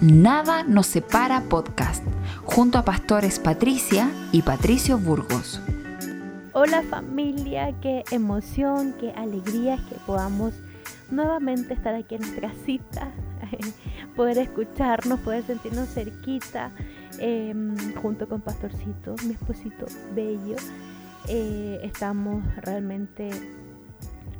Nada nos separa podcast, junto a pastores Patricia y Patricio Burgos. Hola familia, qué emoción, qué alegría que podamos nuevamente estar aquí en nuestra cita, poder escucharnos, poder sentirnos cerquita, em, junto con Pastorcito, mi esposito bello. Eh, estamos realmente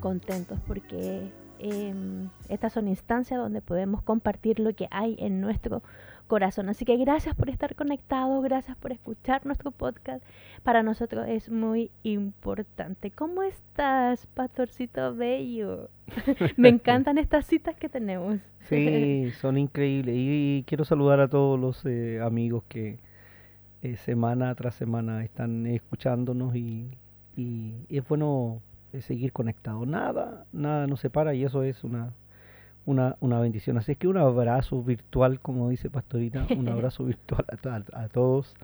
contentos porque Em, estas son instancias donde podemos compartir lo que hay en nuestro corazón. Así que gracias por estar conectados, gracias por escuchar nuestro podcast. Para nosotros es muy importante. ¿Cómo estás, pastorcito bello? Me encantan estas citas que tenemos. Sí, son increíbles. Y, quiero saludar a todos los eh, amigos que eh, semana tras semana están escuchándonos y, y es bueno seguir conectado. Nada, nada nos separa y eso es una, una, una bendición. Así es que un abrazo virtual, como dice Pastorita, un abrazo virtual a, a, todos.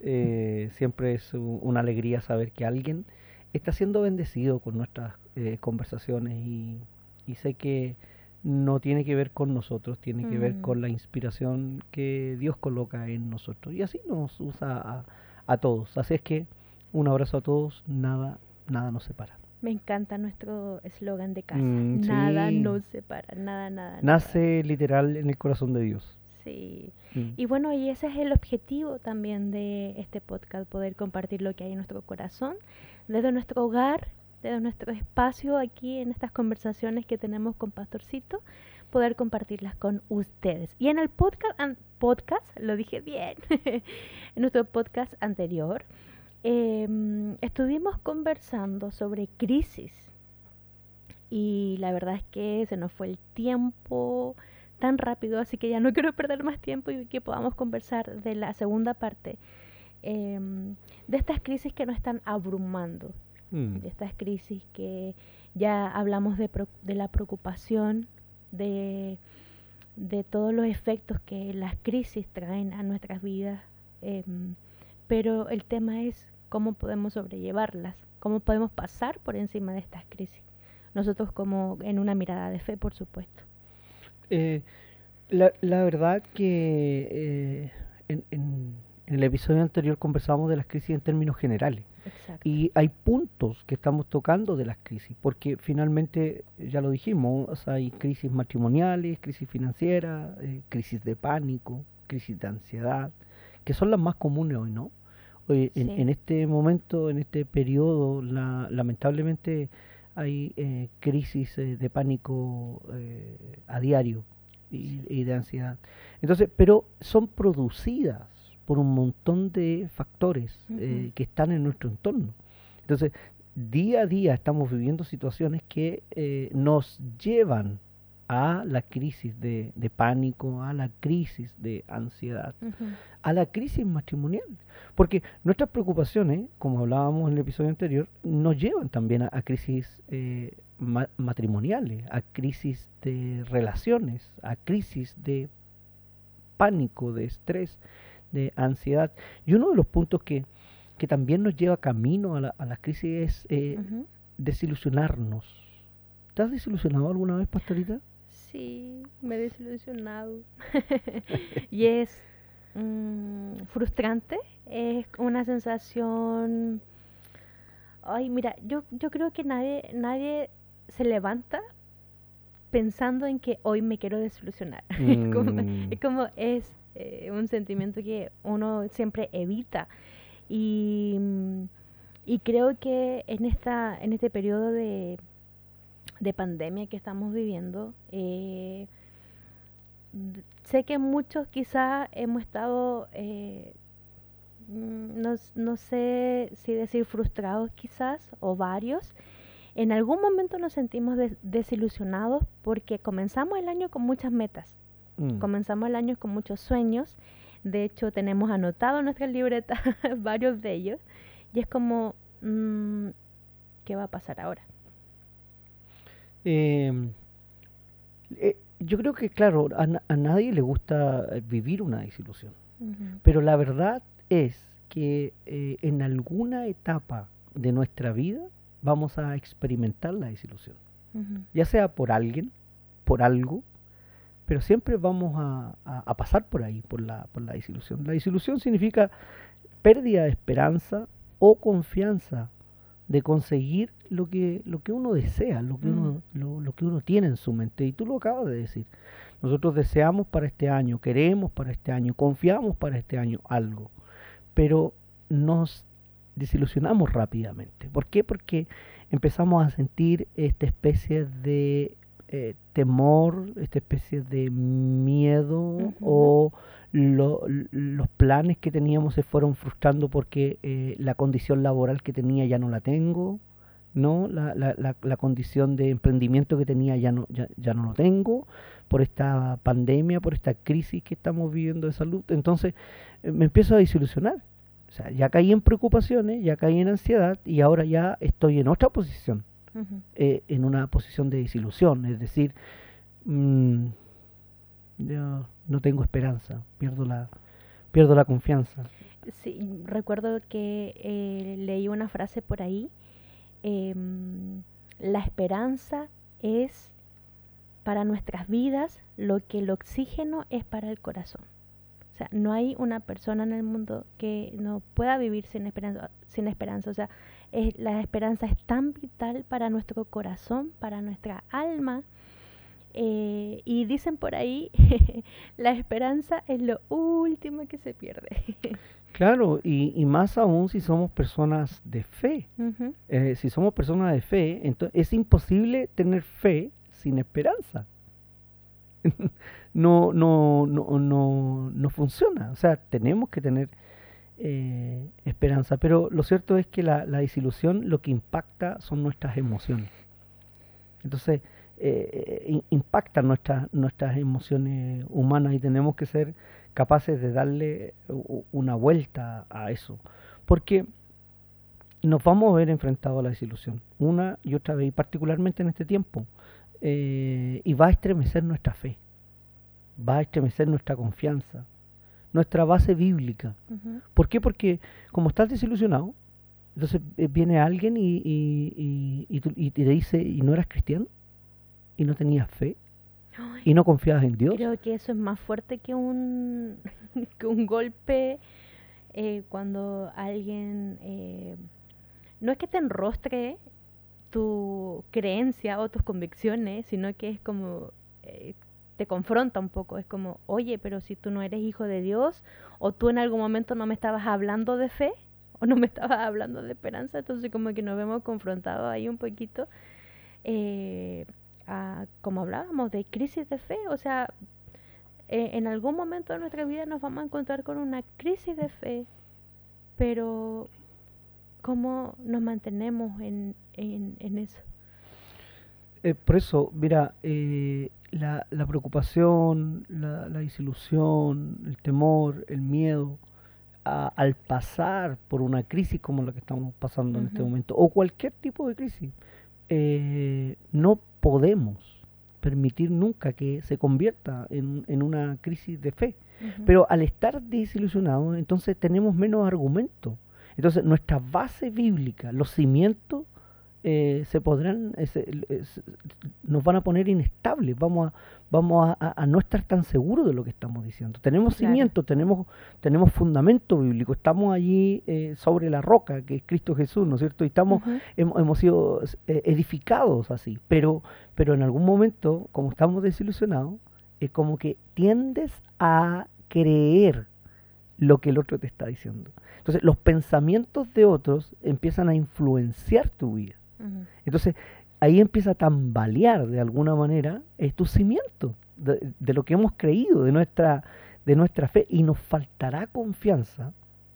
Eh, siempre es una alegría saber que alguien está siendo bendecido con nuestras eh, conversaciones y, y, sé que no tiene que ver con nosotros, tiene que ver con la inspiración que Dios coloca en nosotros. Y así nos usa a, a todos. Así es que un abrazo a todos, nada, nada nos separa. Me encanta nuestro eslogan de casa. Mm, nada nos separa, nada, nada. Nace literal en el corazón de Dios. Sí. Mm. Y bueno, y ese es el objetivo también de este podcast, poder compartir lo que hay en nuestro corazón, desde nuestro hogar, desde nuestro espacio aquí en estas conversaciones que tenemos con Pastorcito, poder compartirlas con ustedes. Y en el podcast, podcast lo dije bien, en nuestro podcast anterior, Em, estuvimos conversando sobre crisis y la verdad es que se nos fue el tiempo tan rápido, así que ya no quiero perder más tiempo y que podamos conversar de la segunda parte, em, de estas crisis que nos están abrumando, mm. de estas crisis que ya hablamos de, de la preocupación, de, de, todos los efectos que las crisis traen a nuestras vidas, em, pero el tema es cómo podemos sobrellevarlas, cómo podemos pasar por encima de estas crisis. Nosotros como en una mirada de fe, por supuesto. Eh, la, la, verdad que eh, en, en, el episodio anterior conversamos de las crisis en términos generales. Exacto. Y hay puntos que estamos tocando de las crisis, porque finalmente, ya lo dijimos, hay crisis matrimoniales, crisis financieras, eh, crisis de pánico, crisis de ansiedad, que son las más comunes hoy, ¿no? En, este momento, en este periodo, lamentablemente hay eh, crisis eh, de pánico eh, a diario y, de ansiedad. Entonces, pero son producidas por un montón de factores que están en nuestro entorno. Entonces, día a día estamos viviendo situaciones que nos llevan a la crisis de, pánico, a la crisis de ansiedad, a la crisis matrimonial. Porque nuestras preocupaciones, como hablábamos en el episodio anterior, nos llevan también a, crisis eh, matrimoniales, a crisis de relaciones, a crisis de pánico, de estrés, de ansiedad. Y uno de los puntos que, que también nos lleva camino a la, a la crisis es eh, desilusionarnos. ¿Te has desilusionado alguna vez, pastorita? Sí, me he desilusionado. y es mm, frustrante, es una sensación... Ay, mira, yo, yo creo que nadie, nadie se levanta pensando en que hoy me quiero desilusionar. es como es eh, un sentimiento que uno siempre evita. Y, y creo que en, esta, en este periodo de de pandemia que estamos viviendo. Eh, sé que muchos quizás hemos estado, eh, no, no, sé si decir frustrados quizás, o varios. En algún momento nos sentimos desilusionados porque comenzamos el año con muchas metas, mm. comenzamos el año con muchos sueños. De hecho, tenemos anotado en nuestra libreta varios de ellos. Y es como, mm, ¿qué va a pasar ahora? Em, eh, yo creo que, claro, a, nadie le gusta vivir una desilusión, pero la verdad es que eh, en alguna etapa de nuestra vida vamos a experimentar la desilusión, ya sea por alguien, por algo, pero siempre vamos a, a, pasar por ahí, por la, por la desilusión. La desilusión significa pérdida de esperanza o confianza de conseguir lo que, lo que uno desea, lo que, uno, mm. lo, lo, que uno tiene en su mente. Y tú lo acabas de decir. Nosotros deseamos para este año, queremos para este año, confiamos para este año algo, pero nos desilusionamos rápidamente. ¿Por qué? Porque empezamos a sentir esta especie de eh, temor, esta especie de miedo o los planes que teníamos se fueron frustrando porque eh, la condición laboral que tenía ya no la tengo, ¿no? La, la, la, condición de emprendimiento que tenía ya no, ya, ya no lo tengo, por esta pandemia, por esta crisis que estamos viviendo de salud. Entonces eh, me empiezo a desilusionar. O sea, ya caí en preocupaciones, ya caí en ansiedad y ahora ya estoy en otra posición, eh, en una posición de desilusión. Es decir, mmm, yo no tengo esperanza, pierdo la, pierdo la confianza. Sí, recuerdo que eh, leí una frase por ahí. Em, la esperanza es para nuestras vidas lo que el oxígeno es para el corazón. O sea, no hay una persona en el mundo que no pueda vivir sin esperanza. Sin esperanza. O sea, es, la esperanza es tan vital para nuestro corazón, para nuestra alma. Eh, y dicen por ahí, la esperanza es lo último que se pierde. Claro, y, y, más aún si somos personas de fe. Eh, si somos personas de fe, entonces es imposible tener fe sin esperanza. no, no, no, no, no funciona. O sea, tenemos que tener eh, esperanza. Pero lo cierto es que la, la, lo que impacta son nuestras emociones. Entonces, eh, impactan nuestras, nuestras emociones humanas y tenemos que ser capaces de darle una vuelta a eso. Porque nos vamos a ver enfrentados a la desilusión, una y otra vez, y particularmente en este tiempo. Eh, y va a estremecer nuestra fe, va a estremecer nuestra confianza, nuestra base bíblica. ¿Por qué? Porque como estás desilusionado, entonces eh, viene alguien y, y, y, te dice, ¿y no eras cristiano? ¿Y no tenías fe? ¿Y no confiabas en Dios? Creo que eso es más fuerte que un, que un golpe eh, cuando alguien... no es que te enrostre tu creencia o tus convicciones, sino que es como eh, te confronta un poco, es como, oye, pero si tú no eres hijo de Dios, o tú en algún momento no me estabas hablando de fe, o no me estabas hablando de esperanza, entonces como que nos vemos confrontados ahí un poquito, eh, a, como hablábamos, de crisis de fe, o sea, eh, en algún momento de nuestra vida nos vamos a encontrar con una crisis de fe, pero ¿cómo nos mantenemos en, en, eso. Eh, por eso, mira, eh, la, la, preocupación, la, la, desilusión, el temor, el miedo, al pasar por una crisis como la que estamos pasando en este momento, o cualquier tipo de crisis, eh, no podemos permitir nunca que se convierta en, en una crisis de fe. Pero al estar desilusionados, entonces tenemos menos argumentos. Entonces nuestra base bíblica, los cimientos eh, se podrán, eh, nos van a poner inestables, vamos a, vamos a, no estar tan seguros de lo que estamos diciendo. Tenemos cimiento, tenemos, tenemos fundamento bíblico, estamos allí eh, sobre la roca que es Cristo Jesús, ¿no es cierto? Y estamos, hemos, hemos, sido edificados así, pero, pero en algún momento, como estamos desilusionados, es como que tiendes a creer lo que el otro te está diciendo. Entonces, los pensamientos de otros empiezan a influenciar tu vida. Entonces, ahí empieza a tambalear de alguna manera es tu cimiento de, lo que hemos creído, de nuestra, de nuestra fe, y nos faltará confianza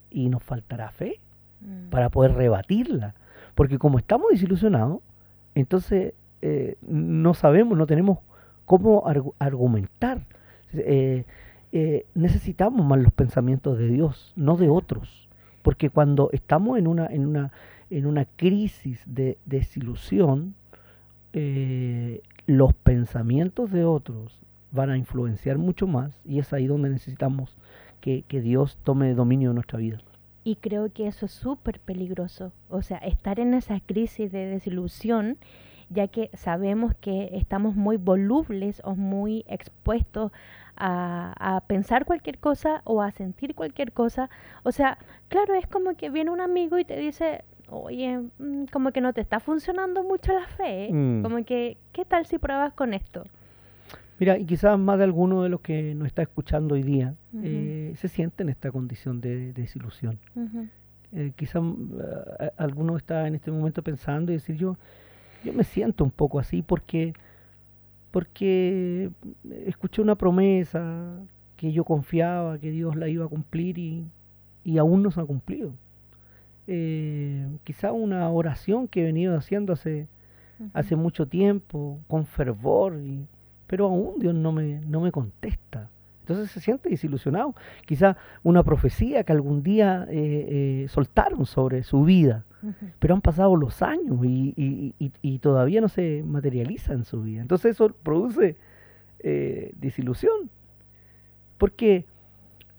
y nos faltará fe mm. para poder rebatirla. Porque como estamos desilusionados, entonces eh, no sabemos, no tenemos cómo argumentar. Eh, eh, necesitamos más los pensamientos de Dios, no de otros. Porque cuando estamos en una, en una en una crisis de desilusión, eh, los pensamientos de otros van a influenciar mucho más y es ahí donde necesitamos que, que Dios tome dominio de nuestra vida. Y creo que eso es súper peligroso. O sea, estar en esa crisis de desilusión ya que sabemos que estamos muy volubles o muy expuestos a, pensar cualquier cosa o a sentir cualquier cosa. O sea, claro, es como que viene un amigo y te dice, oye, mm, como que no te está funcionando mucho la fe, mm. como que, ¿qué tal si pruebas con esto? Mira, y quizás más de alguno de los que nos está escuchando hoy día eh, se siente en esta condición de, desilusión. Eh, quizás eh, alguno está en este momento pensando y decir yo, yo me siento un poco así porque porque escuché una promesa que yo confiaba que Dios la iba a cumplir y, y aún no se ha cumplido. Eh, quizá una oración que he venido haciendo hace, hace mucho tiempo, con fervor, y, pero aún Dios no me, no me contesta. Entonces se siente desilusionado. Quizá una profecía que algún día eh, eh, soltaron sobre su vida, pero han pasado los años y, y, todavía no se materializa en su vida. Entonces eso produce eh, desilusión. Porque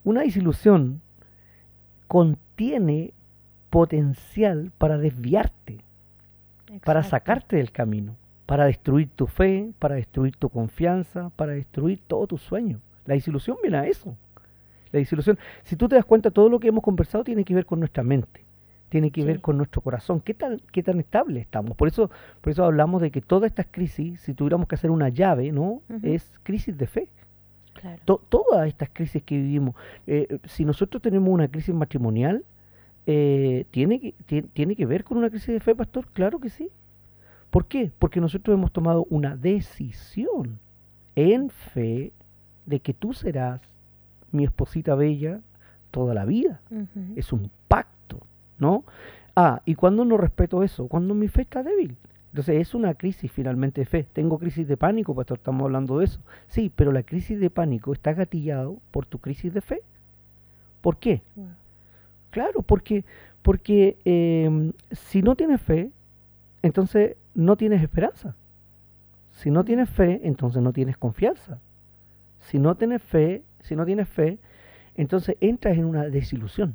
una desilusión contiene potencial para desviarte, para sacarte del camino, para destruir tu fe, para destruir tu confianza, para destruir todo tu sueño. La disilusión viene a eso. La disilusión, si tú te das cuenta, todo lo que hemos conversado tiene que ver con nuestra mente, tiene que ver con nuestro corazón. ¿Qué tan, qué tan estable estamos? Por eso, por eso hablamos de que todas estas crisis, si tuviéramos que hacer una llave, ¿no? Es crisis de fe. todas estas crisis que vivimos, eh, si nosotros tenemos una crisis matrimonial, eh, ¿tiene, que, ¿tiene que ver con una crisis de fe, pastor? Claro que sí. ¿Por qué? Porque nosotros hemos tomado una decisión en fe de que tú serás mi esposita bella toda la vida. Es un pacto, ¿no? Ah, ¿y cuando no respeto eso? Cuando mi fe está débil. Entonces es una crisis finalmente de fe. Tengo crisis de pánico, pastor, estamos hablando de eso. Sí, pero la crisis de pánico está gatillado por tu crisis de fe. ¿Por qué? Claro, porque, porque em, si no tienes fe, entonces no tienes esperanza. Si no tienes fe, entonces no tienes confianza. Si no tienes fe, si no tienes fe, entonces entras en una desilusión.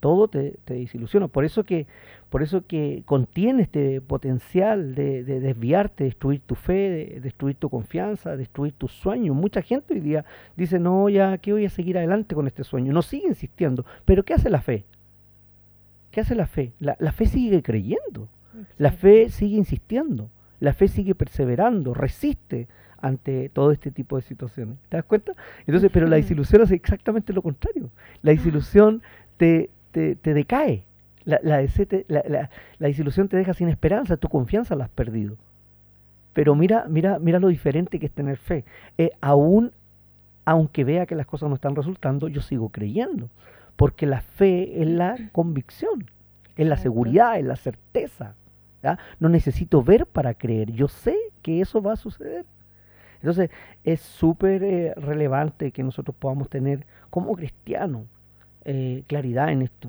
Todo te, desilusiona. Por eso que, por eso que contiene este potencial de, desviarte, destruir tu fe, destruir tu confianza, destruir tus sueños. Mucha gente hoy día dice, no, ya que voy a seguir adelante con este sueño. No sigue insistiendo. Pero ¿qué hace la fe? ¿Qué hace la fe? La, la fe sigue creyendo. La fe sigue insistiendo. La fe sigue perseverando, resiste ante todo este tipo de situaciones. ¿Te das cuenta? Entonces, pero la desilusión hace exactamente lo contrario. La desilusión te, te, decae. La, la, la, la, desilusión te deja sin esperanza, tu confianza la has perdido. Pero mira, mira, mira lo diferente que es tener fe. Eh, aún, aunque vea que las cosas no están resultando, yo sigo creyendo. Porque la fe es la convicción, es la seguridad, es la certeza. No necesito ver para creer. Yo sé que eso va a suceder. Entonces es súper eh, relevante que nosotros podamos tener como cristianos eh, claridad en esto.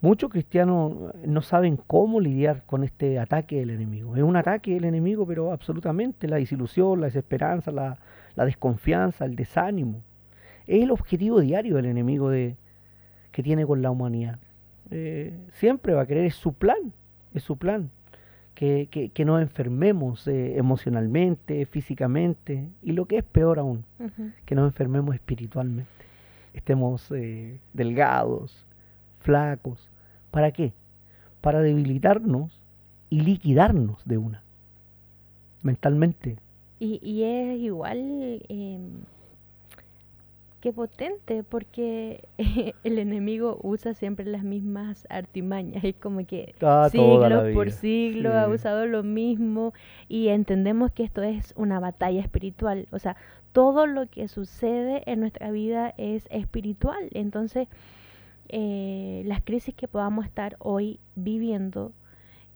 Muchos cristianos no saben cómo lidiar con este ataque del enemigo. Es un ataque del enemigo, pero absolutamente la desilusión, la desesperanza, la, desconfianza, el desánimo. Es el objetivo diario del enemigo de, que tiene con la humanidad. Eh, siempre va a querer, es su plan, es su plan que, que, que nos enfermemos eh, emocionalmente, físicamente y lo que es peor aún, que nos enfermemos espiritualmente. Estemos eh, delgados, flacos. ¿Para qué? Para debilitarnos y liquidarnos de una, mentalmente. Y, y es igual eh, qué potente, porque el enemigo usa siempre las mismas artimañas, es como que ah, siglo por siglo ha usado lo mismo y entendemos que esto es una batalla espiritual, o sea, todo lo que sucede en nuestra vida es espiritual, entonces eh, las crisis que podamos estar hoy viviendo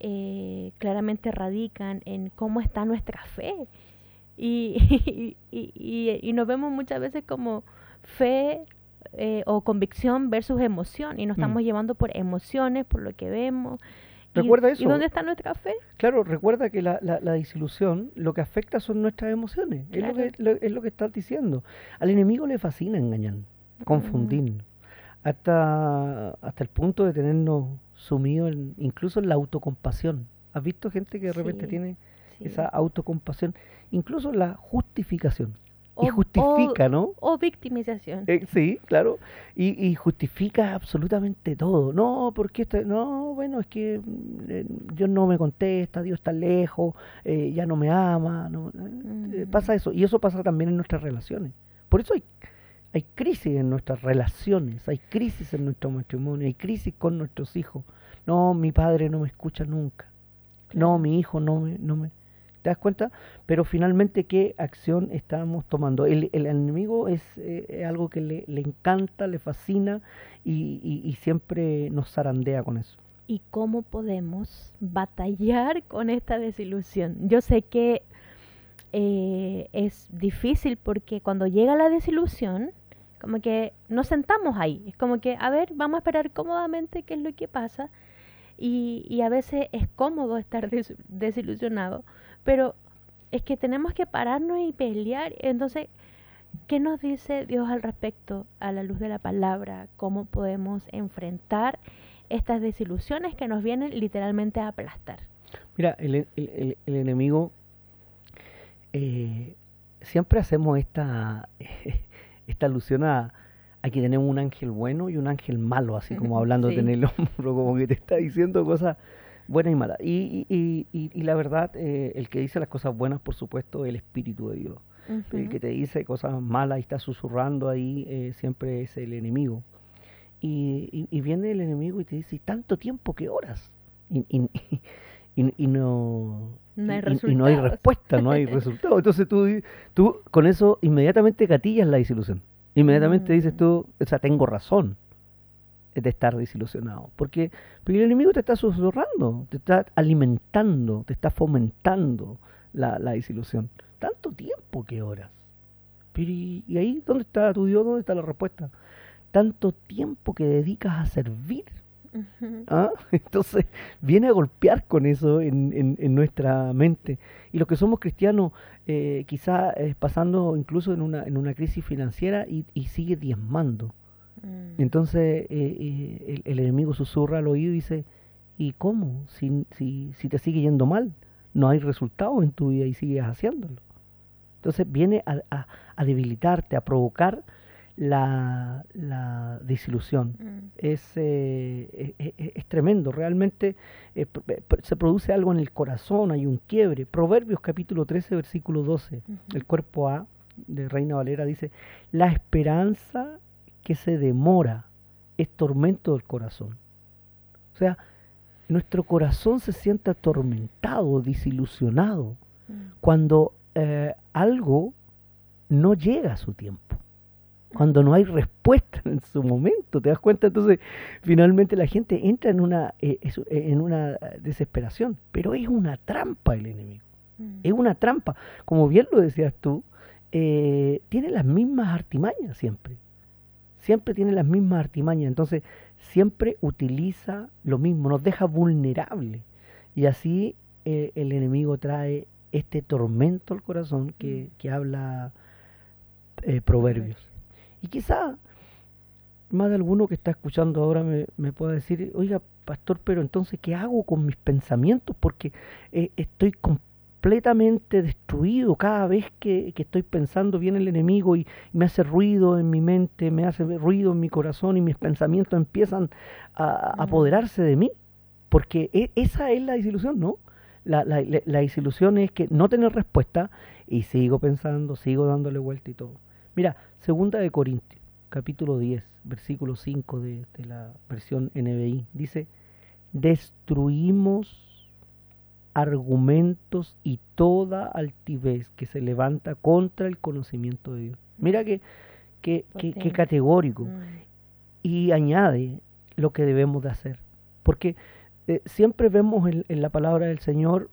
eh, claramente radican en cómo está nuestra fe. y, y, y, nos vemos muchas veces como fe eh, o convicción versus emoción y nos mm. estamos llevando por emociones, por lo que vemos. Recuerda eso. ¿Y dónde está nuestra fe? Claro, recuerda que la, la, disilusión lo que afecta son nuestras emociones. Es, lo que, es lo que estás diciendo. Al enemigo le fascina engañar, confundir, hasta, hasta el punto de tenernos sumidos incluso en la autocompasión. ¿Has visto gente que de repente tiene esa autocompasión? Incluso la justificación. y justifica, ¿no? O victimización. Eh, sí, claro. Y, y, justifica absolutamente todo. No, porque esto, no, bueno, es que eh, Dios no me contesta, Dios está lejos, eh, ya no me ama. No, pasa eso. Y eso pasa también en nuestras relaciones. Por eso hay, hay crisis en nuestras relaciones, hay crisis en nuestro matrimonio, hay crisis con nuestros hijos. No, mi padre no me escucha nunca. No, mi hijo no me, no me, ¿Te das cuenta? Pero finalmente, ¿qué acción estamos tomando? El, enemigo es eh, algo que le, le, encanta, le fascina y, siempre nos zarandea con eso. ¿Y cómo podemos batallar con esta desilusión? Yo sé que eh, es difícil porque cuando llega la desilusión, como que nos sentamos ahí. Es como que, a ver, vamos a esperar cómodamente qué es lo que pasa. Y a veces es cómodo estar desilusionado pero es que tenemos que pararnos y pelear. Entonces, ¿qué nos dice Dios al respecto a la luz de la palabra? ¿Cómo podemos enfrentar estas desilusiones que nos vienen literalmente a aplastar? Mira, el, enemigo, eh, siempre hacemos esta, esta alusión a, que tenemos un ángel bueno y un ángel malo, así como hablando de tener el hombro, como que te está diciendo cosas buena y mala. Y, y, y, la verdad, eh, el que dice las cosas buenas, por supuesto, es el Espíritu de Dios. El que te dice cosas malas y está susurrando ahí, eh, siempre es el enemigo. Y, viene el enemigo y te dice, tanto tiempo que horas. Y, no... No hay, y, no hay respuesta, no hay resultado. Entonces tú, tú con eso inmediatamente gatillas la desilusión. Inmediatamente dices mm. tú, o sea, tengo razón de estar desilusionado. Porque, el enemigo te está susurrando, te está alimentando, te está fomentando la, desilusión. Tanto tiempo que horas. Pero y, ahí, ¿dónde está tu Dios? ¿Dónde está la respuesta? Tanto tiempo que dedicas a servir. ¿Ah? Entonces viene a golpear con eso en, en, nuestra mente. Y los que somos cristianos, eh, quizá eh, pasando incluso en una, en una crisis financiera y, y sigue diezmando Mm. Entonces eh, eh, el, enemigo susurra al oído y dice, ¿y cómo? Si, si, si te sigue yendo mal, no hay resultado en tu vida y sigues haciéndolo. Entonces viene a, a, debilitarte, a provocar la, la desilusión. Mm. Es, eh, es, tremendo, realmente se produce algo en el corazón, hay un quiebre. Proverbios capítulo 13, versículo 12, el cuerpo A de Reina Valera dice, la esperanza que se demora es tormento del corazón. O sea, nuestro corazón se siente atormentado, desilusionado, mm. cuando eh, algo no llega a su tiempo, cuando no hay respuesta en su momento, ¿te das cuenta? Entonces, finalmente la gente entra en una, eh, en una desesperación, pero es una trampa el enemigo, mm. es una trampa. Como bien lo decías tú, eh, tiene las mismas artimañas siempre siempre tiene las mismas artimañas, entonces siempre utiliza lo mismo, nos deja vulnerable. Y así eh, el enemigo trae este tormento al corazón que, mm. que habla eh, Proverbios. Y quizá más de alguno que está escuchando ahora me, me pueda decir, oiga, pastor, pero entonces, ¿qué hago con mis pensamientos? Porque eh, estoy con completamente destruido cada vez que, estoy pensando viene el enemigo y me hace ruido en mi mente, me hace ruido en mi corazón y mis pensamientos empiezan a, apoderarse de mí. Porque e, esa es la desilusión, ¿no? La, la, la, desilusión es que no tener respuesta y sigo pensando, sigo dándole vuelta y todo. Mira, segunda de Corintios, capítulo 10, versículo 5 de, de la versión NBI, dice, destruimos argumentos y toda altivez que se levanta contra el conocimiento de Dios. Mira que, que, categórico. Mm. Y añade lo que debemos de hacer. Porque eh, siempre vemos en, en, la palabra del Señor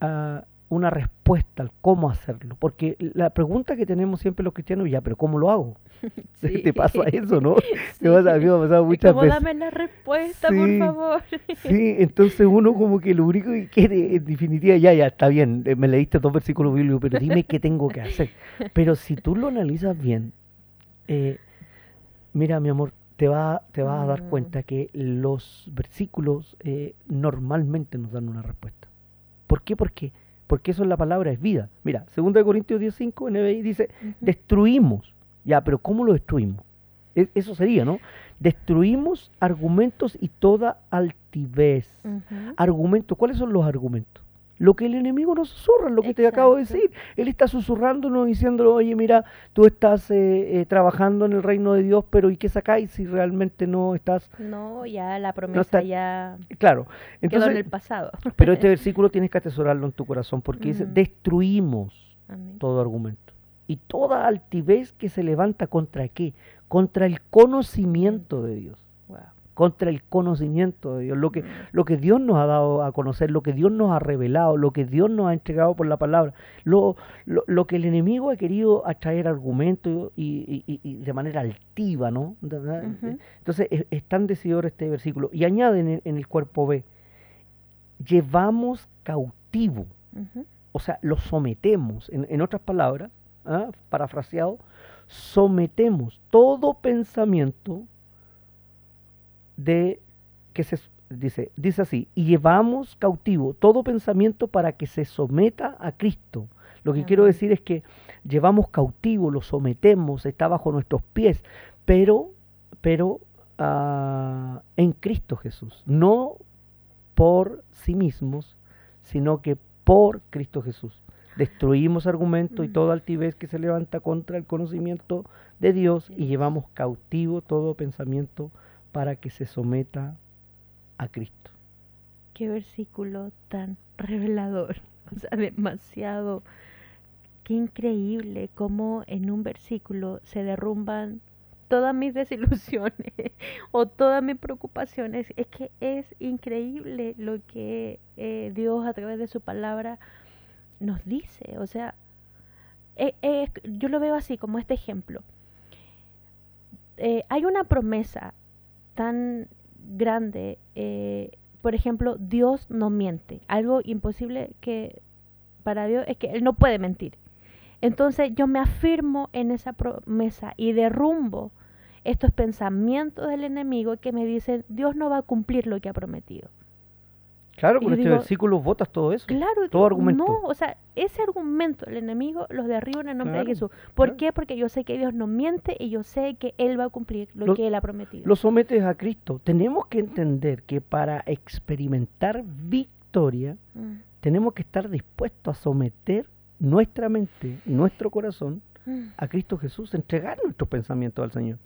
a una respuesta al cómo hacerlo. Porque la pregunta que tenemos siempre los cristianos, ya, pero ¿cómo lo hago? Te pasa eso, ¿no? Sí. a mí me ha pasado muchas veces. dame la respuesta, por favor? sí, entonces uno como que lo único que quiere, en definitiva, ya, ya, está bien, eh, me leíste dos versículos bíblicos, pero dime qué tengo que hacer. Pero si tú lo analizas bien, eh, mira, mi amor, te, va, te vas a dar mm. cuenta que los versículos eh, normalmente nos dan una respuesta. ¿Por qué? Porque, porque eso es la palabra, es vida. Mira, 2 Corintios 10.5, NBI dice, destruimos. Ya, pero ¿cómo lo destruimos? eso sería, ¿no? Destruimos argumentos y toda altivez. Argumentos, ¿cuáles son los argumentos? Lo que el enemigo nos susurra, lo que te acabo de decir. Él está susurrándonos diciendo, oye, mira, tú estás eh, eh, trabajando en el reino de Dios, pero ¿y qué sacáis si realmente no estás? No, ya la promesa ya claro. Entonces, quedó en el pasado. Pero este versículo tienes que atesorarlo en tu corazón porque dice, destruimos todo argumento. Y toda altivez que se levanta contra qué? Contra el conocimiento de Dios contra el conocimiento de Dios, lo que, mm. lo que Dios nos ha dado a conocer, lo que Dios nos ha revelado, lo que Dios nos ha entregado por la palabra, lo, lo, que el enemigo ha querido atraer argumentos y, y, de manera altiva, ¿no? Entonces es, tan decidor este versículo. Y añade en el, cuerpo B, llevamos cautivo, o sea, lo sometemos, en, en otras palabras, ¿ah? parafraseado, sometemos todo pensamiento de que se dice, dice así, y llevamos cautivo todo pensamiento para que se someta a Cristo. Lo que quiero decir es que llevamos cautivo, lo sometemos, está bajo nuestros pies, pero, pero ah, en Cristo Jesús, no por sí mismos, sino que por Cristo Jesús. Destruimos argumento y mm. toda altivez que se levanta contra el conocimiento de Dios y llevamos cautivo todo pensamiento para que se someta a Cristo. Qué versículo tan revelador, o sea, demasiado, qué increíble cómo en un versículo se derrumban todas mis desilusiones o todas mis preocupaciones. Es que es increíble lo que eh, Dios a través de su palabra nos dice. O sea, eh, eh, yo lo veo así como este ejemplo. hay una promesa tan grande, eh, por ejemplo, Dios no miente. Algo imposible que para Dios es que Él no puede mentir. Entonces yo me afirmo en esa promesa y derrumbo estos pensamientos del enemigo que me dicen Dios no va a cumplir lo que ha prometido. Claro, con este versículo votas todo eso. Claro, todo argumento. No, o sea, ese argumento, el enemigo los derriba en el nombre de Jesús. ¿Por qué? Porque yo sé que Dios no miente y yo sé que Él va a cumplir lo, que Él ha prometido. Lo sometes a Cristo. Tenemos que entender que para experimentar victoria, mm. tenemos que estar dispuestos a someter nuestra mente nuestro corazón mm. a Cristo Jesús, entregar nuestros pensamientos al Señor.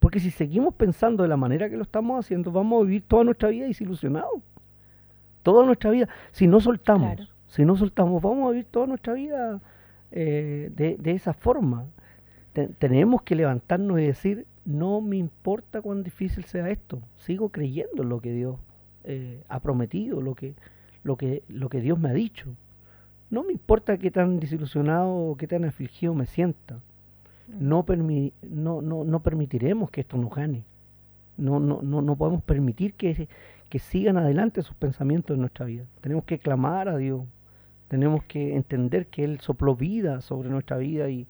Porque si seguimos pensando de la manera que lo estamos haciendo, vamos a vivir toda nuestra vida desilusionados toda nuestra vida. Si no soltamos, si no soltamos, vamos a vivir toda nuestra vida eh, de, esa forma. tenemos que levantarnos y decir, no me importa cuán difícil sea esto, sigo creyendo en lo que Dios eh, ha prometido, lo que, lo, que, lo que Dios me ha dicho. No me importa qué tan desilusionado o qué tan afligido me sienta. Mm. No, no, no, no permitiremos que esto nos gane. No, no, no, no podemos permitir que, que sigan adelante sus pensamientos en nuestra vida. Tenemos que clamar a Dios, tenemos que entender que Él sopló vida sobre nuestra vida y,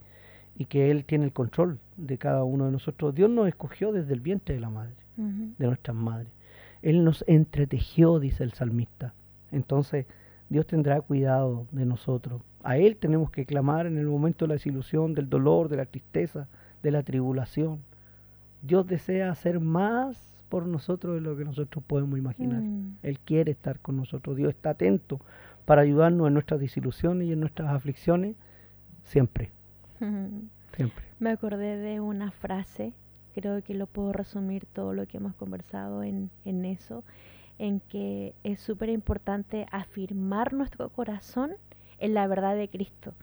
que Él tiene el control de cada uno de nosotros. Dios nos escogió desde el vientre de la madre, de nuestras madres. Él nos entretejió, dice el salmista. Entonces, Dios tendrá cuidado de nosotros. A Él tenemos que clamar en el momento de la desilusión, del dolor, de la tristeza, de la tribulación. Dios desea hacer más por nosotros de lo que nosotros podemos imaginar. Mm. Él quiere estar con nosotros. Dios está atento para ayudarnos en nuestras desilusiones y en nuestras aflicciones siempre. Siempre. Me acordé de una frase, creo que lo puedo resumir todo lo que hemos conversado en, en eso, en que es súper importante afirmar nuestro corazón en la verdad de Cristo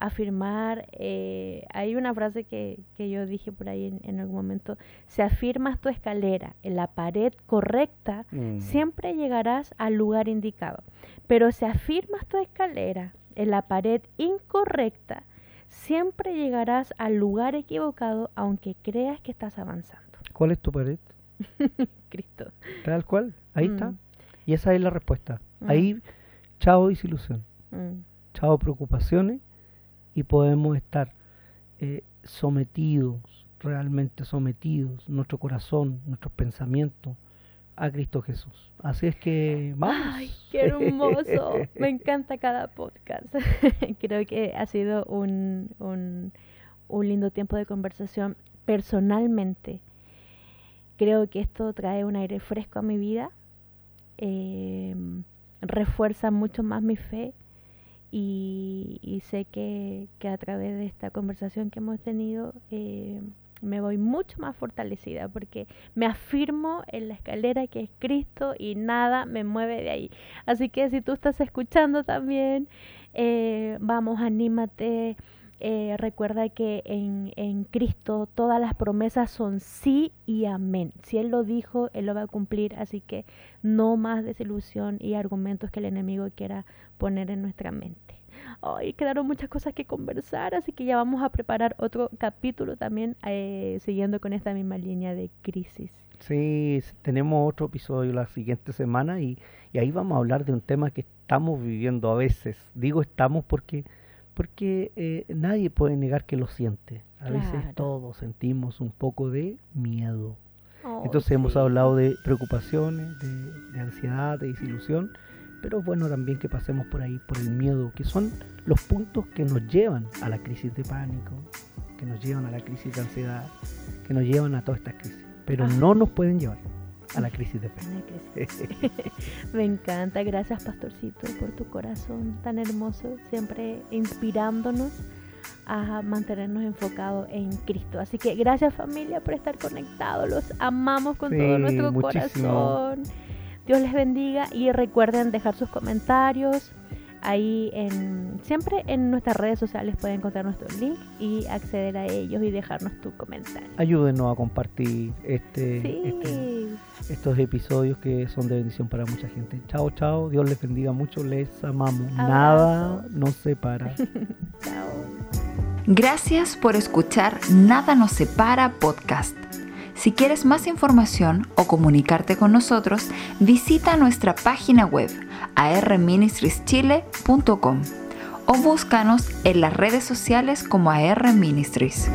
afirmar, eh, hay una frase que, que, yo dije por ahí en, algún momento, si afirmas tu escalera en la pared correcta, mm. siempre llegarás al lugar indicado. Pero si afirmas tu escalera en la pared incorrecta, siempre llegarás al lugar equivocado aunque creas que estás avanzando. ¿Cuál es tu pared? Cristo. Tal cual, ahí está. Mm. Y esa es la respuesta. Mm. Ahí, chao desilusión. Chao preocupaciones y podemos estar eh, sometidos, realmente sometidos, nuestro corazón, nuestros pensamientos a Cristo Jesús. Así es que vamos. ¡Ay, qué hermoso! Me encanta cada podcast. Creo que ha sido un, un, un lindo tiempo de conversación. Personalmente, creo que esto trae un aire fresco a mi vida. Eh, refuerza mucho más mi fe y, sé que, a través de esta conversación que hemos tenido eh, me voy mucho más fortalecida porque me afirmo en la escalera que es Cristo y nada me mueve de ahí. Así que si tú estás escuchando también, eh, vamos, anímate. Eh, recuerda que en, en, Cristo todas las promesas son sí y amén. Si Él lo dijo, Él lo va a cumplir. Así que no más desilusión y argumentos que el enemigo quiera poner en nuestra mente. Hoy quedaron muchas cosas que conversar, así que ya vamos a preparar otro capítulo también eh, siguiendo con esta misma línea de crisis. Sí, tenemos otro episodio la siguiente semana y, y ahí vamos a hablar de un tema que estamos viviendo a veces. Digo estamos porque porque eh, nadie puede negar que lo siente. A veces todos sentimos un poco de miedo. Oh, Entonces hemos hablado de preocupaciones, de, ansiedad, de desilusión, pero bueno también que pasemos por ahí, por el miedo, que son los puntos que nos llevan a la crisis de pánico, que nos llevan a la crisis de ansiedad, que nos llevan a todas estas crisis, pero no nos pueden llevar a la crisis de fe. Me encanta, gracias pastorcito por tu corazón tan hermoso, siempre inspirándonos a mantenernos enfocados en Cristo. Así que gracias familia por estar conectados, los amamos con todo nuestro corazón. Dios les bendiga y recuerden dejar sus comentarios, Ahí en, siempre en nuestras redes sociales pueden encontrar nuestro link y acceder a ellos y dejarnos tu comentario. Ayúdenos a compartir este, este, estos episodios que son de bendición para mucha gente. Chao, chao. Dios les bendiga mucho. Les amamos. Nada nos separa. chao. Gracias por escuchar Nada nos separa podcast. Si quieres más información o comunicarte con nosotros, visita nuestra página web arministrieschile.com o búscanos en las redes sociales como AR Ministries.